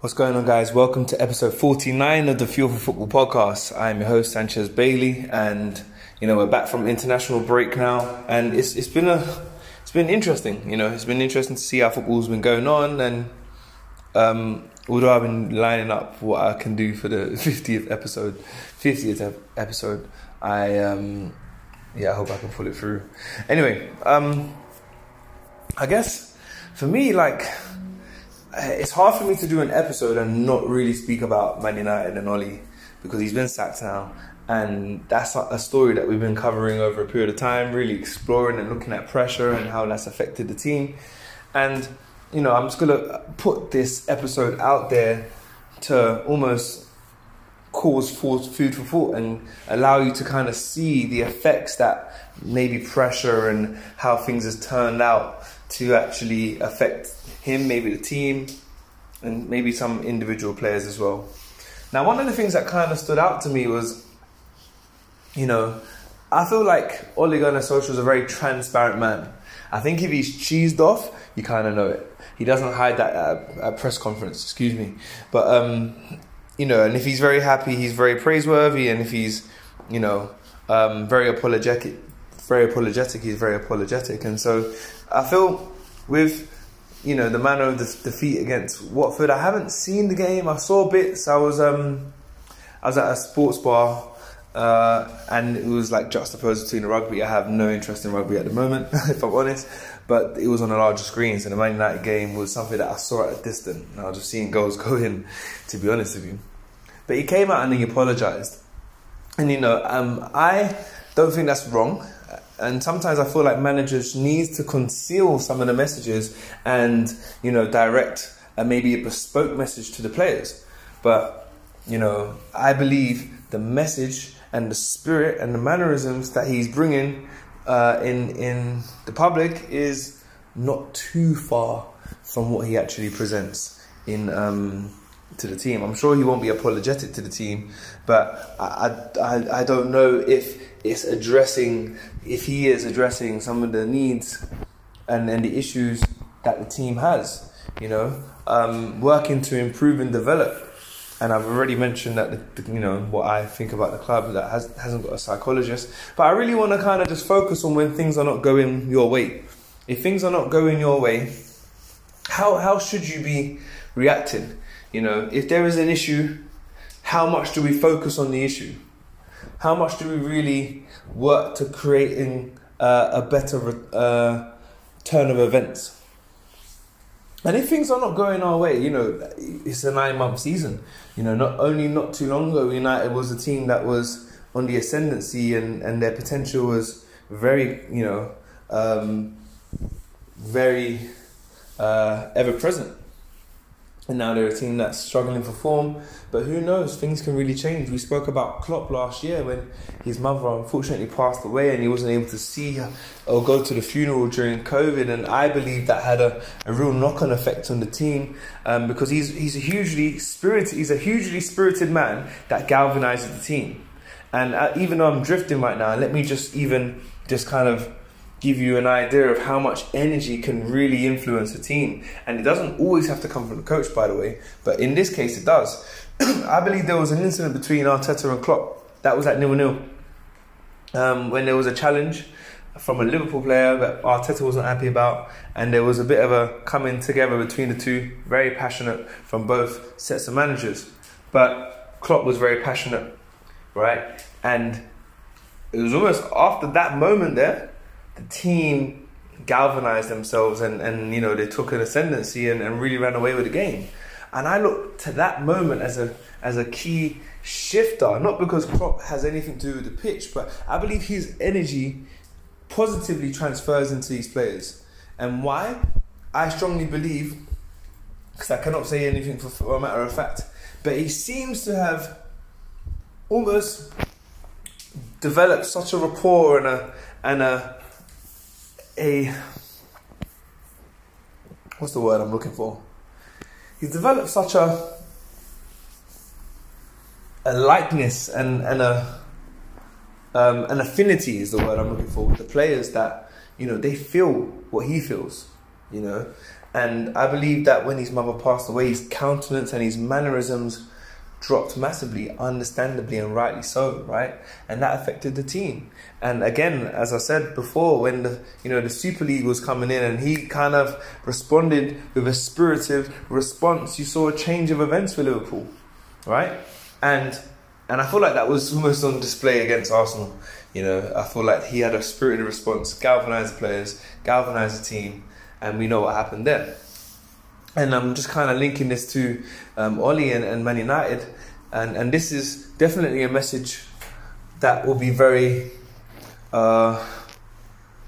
What's going on, guys? Welcome to episode 49 of the Fuel for Football podcast. I'm your host, Sanchez Bailey, and you know we're back from international break now, and it's it's been a it's been interesting. You know, it's been interesting to see how football's been going on, and um, although I've been lining up what I can do for the 50th episode, 50th episode, I um, yeah, I hope I can pull it through. Anyway, um, I guess for me, like Uh, it's hard for me to do an episode and not really speak about Man United and Ollie because he's been sacked now. And that's a story that we've been covering over a period of time, really exploring and looking at pressure and how that's affected the team. And, you know, I'm just going to put this episode out there to almost cause food for thought and allow you to kind of see the effects that maybe pressure and how things has turned out to actually affect him, maybe the team, and maybe some individual players as well. Now, one of the things that kind of stood out to me was, you know, I feel like Ole Gunnar Solskjaer is a very transparent man. I think if he's cheesed off, you kind of know it. He doesn't hide that at a press conference, excuse me. But, um, you know, and if he's very happy, he's very praiseworthy. And if he's, you know, um, very apologetic, very apologetic, he's very apologetic. And so I feel with you know the manner of the defeat against Watford, I haven't seen the game. I saw bits. I was um I was at a sports bar. Uh, and it was like juxtaposed between the rugby. I have no interest in rugby at the moment, if I'm honest. But it was on a larger screen, so the Man United game was something that I saw at a distance. And I was just seeing goals go in, to be honest with you. But he came out and he apologised. And you know, um, I don't think that's wrong and sometimes I feel like managers need to conceal some of the messages and you know direct a maybe a bespoke message to the players. But you know, I believe the message and the spirit and the mannerisms that he's bringing uh, in in the public is not too far from what he actually presents in um, to the team. I'm sure he won't be apologetic to the team, but I, I, I don't know if it's addressing, if he is addressing some of the needs and, and the issues that the team has, you know, um, working to improve and develop. And I've already mentioned that, the, you know, what I think about the club that has, hasn't got a psychologist. But I really want to kind of just focus on when things are not going your way. If things are not going your way, how, how should you be reacting? You know, if there is an issue, how much do we focus on the issue? How much do we really work to creating uh, a better uh, turn of events? And if things are not going our way, you know, it's a nine month season. You know, not only not too long ago, United was a team that was on the ascendancy and, and their potential was very, you know, um, very uh, ever present and now they're a team that's struggling for form. But who knows? Things can really change. We spoke about Klopp last year when his mother unfortunately passed away and he wasn't able to see her or go to the funeral during COVID. And I believe that had a, a real knock on effect on the team um, because he's he's a hugely spirited he's a hugely spirited man that galvanizes the team. And uh, even though I'm drifting right now, let me just even just kind of give you an idea of how much energy can really influence a team. And it doesn't always have to come from the coach, by the way, but in this case it does. I believe there was an incident between Arteta and Klopp that was at nil nil um, when there was a challenge from a Liverpool player that Arteta wasn't happy about, and there was a bit of a coming together between the two, very passionate from both sets of managers. But Klopp was very passionate, right? And it was almost after that moment there the team galvanized themselves and, and you know they took an ascendancy and, and really ran away with the game. And I look to that moment as a as a key shifter, not because Klopp has anything to do with the pitch, but I believe his energy positively transfers into these players. And why? I strongly believe, because I cannot say anything for, for a matter of fact, but he seems to have almost developed such a rapport and a and a a what's the word I'm looking for? He's developed such a a likeness and and a um, an affinity is the word I'm looking for with the players that you know they feel what he feels, you know, And I believe that when his mother passed away, his countenance and his mannerisms dropped massively, understandably and rightly so, right? And that affected the team. And again, as I said before, when the you know the Super League was coming in and he kind of responded with a spirited response, you saw a change of events for Liverpool, right? And and I feel like that was almost on display against Arsenal. You know, I feel like he had a spirited response, galvanised players, galvanised the team, and we know what happened there. And I'm just kind of linking this to um, Ollie and, and Man United, and and this is definitely a message that will be very uh,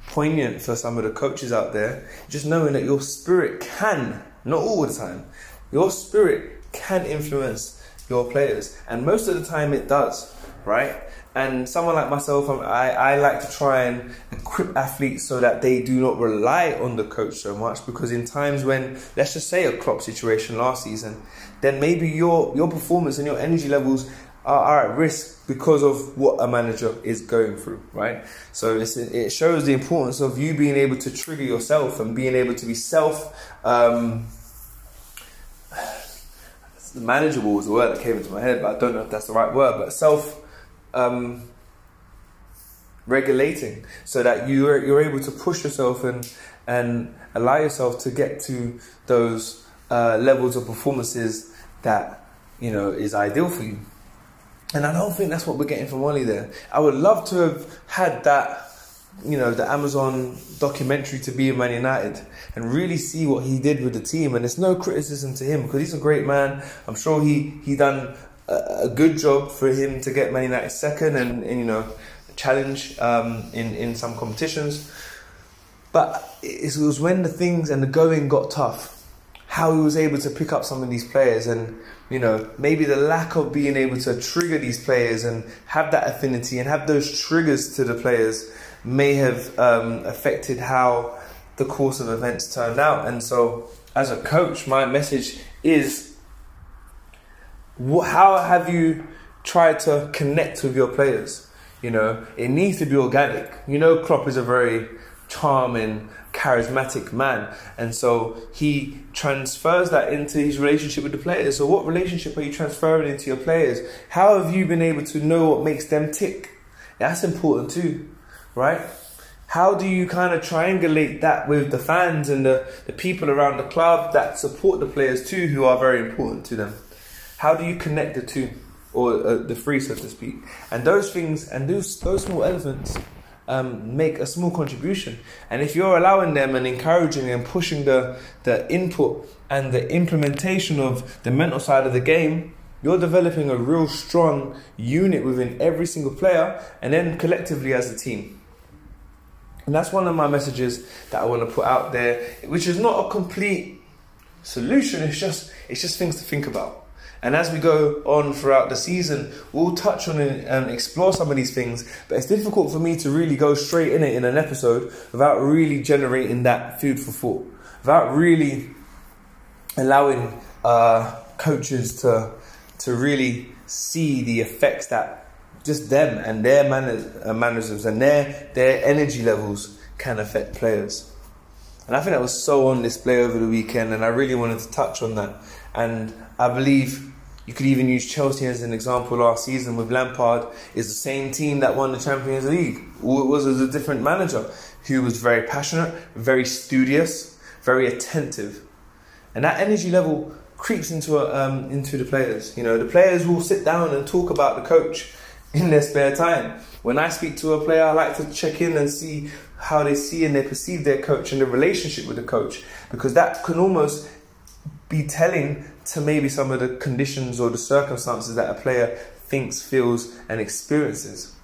poignant for some of the coaches out there. Just knowing that your spirit can, not all the time, your spirit can influence your players, and most of the time it does, right? And someone like myself, I, I like to try and equip athletes so that they do not rely on the coach so much. Because in times when, let's just say, a Klopp situation last season, then maybe your your performance and your energy levels are, are at risk because of what a manager is going through, right? So it shows the importance of you being able to trigger yourself and being able to be self. Um, manageable was the word that came into my head, but I don't know if that's the right word. But self um, regulating, so that you are, you're able to push yourself and and allow yourself to get to those uh, levels of performances that you know is ideal for you. And I don't think that's what we're getting from Ollie there. I would love to have had that you know, the Amazon documentary to be in Man United and really see what he did with the team. And there's no criticism to him because he's a great man. I'm sure he he done a, good job for him to get Man United second and, and you know challenge um, in in some competitions. But it was when the things and the going got tough, how he was able to pick up some of these players and you know maybe the lack of being able to trigger these players and have that affinity and have those triggers to the players may have um, affected how the course of events turned out. And so, as a coach, my message is how have you tried to connect with your players? You know, it needs to be organic. You know, Klopp is a very charming, charismatic man, and so he transfers that into his relationship with the players. So, what relationship are you transferring into your players? How have you been able to know what makes them tick? That's important too right? How do you kind of triangulate that with the fans and the, the people around the club that support the players too, who are very important to them? How do you connect the two, or uh, the three, so to speak? And those things and those those small elements um, make a small contribution. And if you're allowing them and encouraging and pushing the the input and the implementation of the mental side of the game, you're developing a real strong unit within every single player, and then collectively as a team. And that's one of my messages that I want to put out there, which is not a complete solution, it's just it's just things to think about. And as we go on throughout the season, we'll touch on and explore some of these things. But it's difficult for me to really go straight in it in an episode without really generating that food for thought, without really allowing uh, coaches to to really see the effects that just them and their manners, uh, mannerisms and their their energy levels can affect players. And I think that was so on display over the weekend, and I really wanted to touch on that. And I believe you could even use Chelsea as an example last season with Lampard. Is the same team that won the Champions League. All it was was a different manager who was very passionate, very studious, very attentive, and that energy level creeps into a, um, into the players. You know, the players will sit down and talk about the coach in their spare time. When I speak to a player, I like to check in and see how they see and they perceive their coach and the relationship with the coach because that can almost be telling to maybe some of the conditions or the circumstances that a player thinks, feels, and experiences.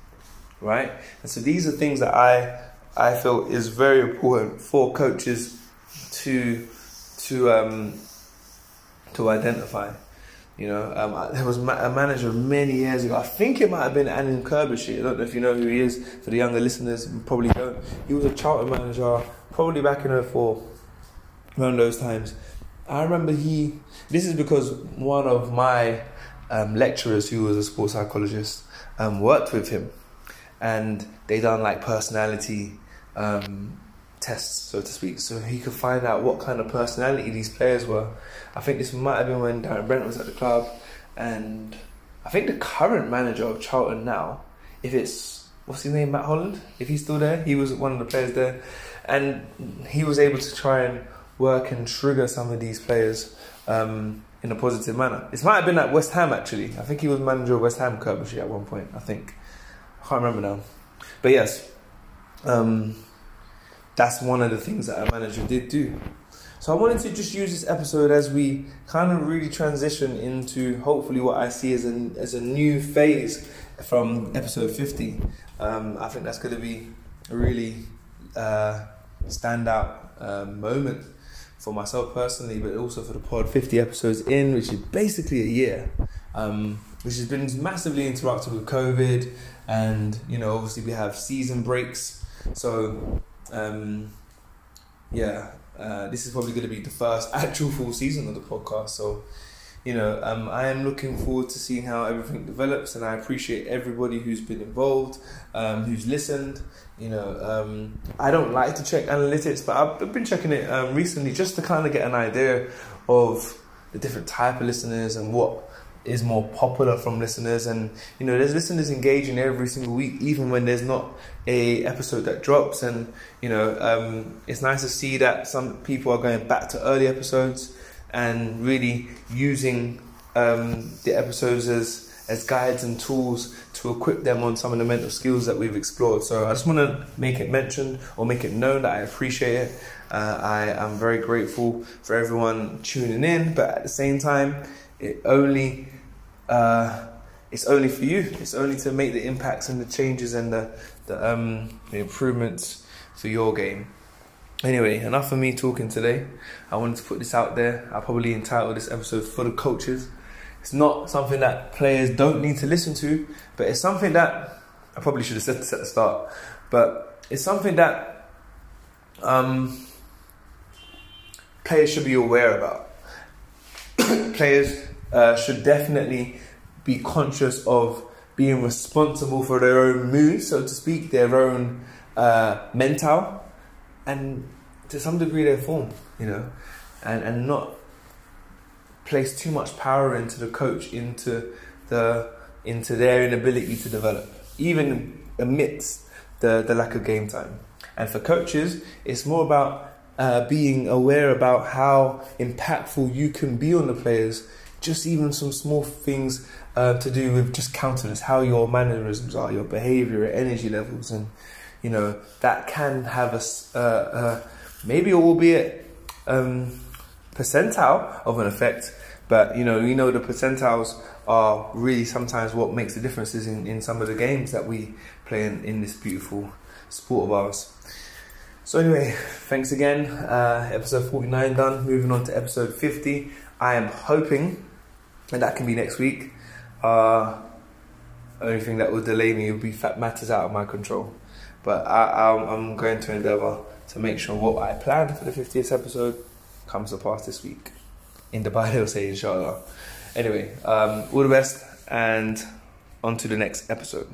Right? And so these are things that I I feel is very important for coaches to to um, to identify. You know, um, there was a manager many years ago. I think it might have been Alan Curbishley. I don't know if you know who he is. For the younger listeners, probably don't. He was a Charlton manager, probably back in 04, around those times. I remember he. This is because one of my um, lecturers, who was a sports psychologist, um, worked with him, and they done like personality um, tests, so to speak, so he could find out what kind of personality these players were. I think this might have been when Darren Bent was at the club, and I think the current manager of Charlton now, if it's what's his name, Matt Holland, if he's still there, he was one of the players there, and he was able to try and work and trigger some of these players um, in a positive manner. It might have been at West Ham actually. I think he was manager of West Ham Kirkby at one point. I think I can't remember now, but yes, um, that's one of the things that our manager did do. So I wanted to just use this episode as we kind of really transition into hopefully what I see as a as a new phase from episode 50. Um, I think that's going to be a really uh, standout uh, moment for myself personally, but also for the pod. 50 episodes in, which is basically a year, um, which has been massively interrupted with COVID, and you know, obviously we have season breaks. So, um, yeah, uh, this is probably going to be the first actual full season of the podcast. So, you know, um, I am looking forward to seeing how everything develops, and I appreciate everybody who's been involved, um, who's listened. You know, um, I don't like to check analytics, but I've been checking it um, recently just to kind of get an idea of the different type of listeners and what is more popular from listeners and you know there's listeners engaging every single week even when there's not a episode that drops and you know um, it's nice to see that some people are going back to early episodes and really using um, the episodes as as guides and tools to equip them on some of the mental skills that we've explored. So I just want to make it mentioned or make it known that I appreciate it. Uh, I am very grateful for everyone tuning in, but at the same time, it only uh, it's only for you. It's only to make the impacts and the changes and the the, um, the improvements for your game. Anyway, enough of me talking today. I wanted to put this out there. I probably entitled this episode for the coaches. It's not something that players don't need to listen to, but it's something that I probably should have said this at the start, but it's something that um, players should be aware about. players uh, should definitely be conscious of being responsible for their own mood, so to speak, their own uh, mental and to some degree their form, you know, and, and not place too much power into the coach, into the into their inability to develop, even amidst the, the lack of game time. And for coaches, it's more about uh, being aware about how impactful you can be on the players. Just even some small things uh, to do with just countenance, how your mannerisms are, your behavior, energy levels, and you know that can have a uh, uh, maybe albeit um, percentile of an effect but you know you know the percentiles are really sometimes what makes the differences in, in some of the games that we play in, in this beautiful sport of ours. So anyway thanks again. Uh, episode 49 done. Moving on to episode 50 i am hoping and that can be next week uh, only thing that will delay me will be matters out of my control but I, am going to endeavour to make sure what I planned for the 50th episode comes to pass this week. In the Bible, say inshallah. Anyway, um, all the best and on to the next episode.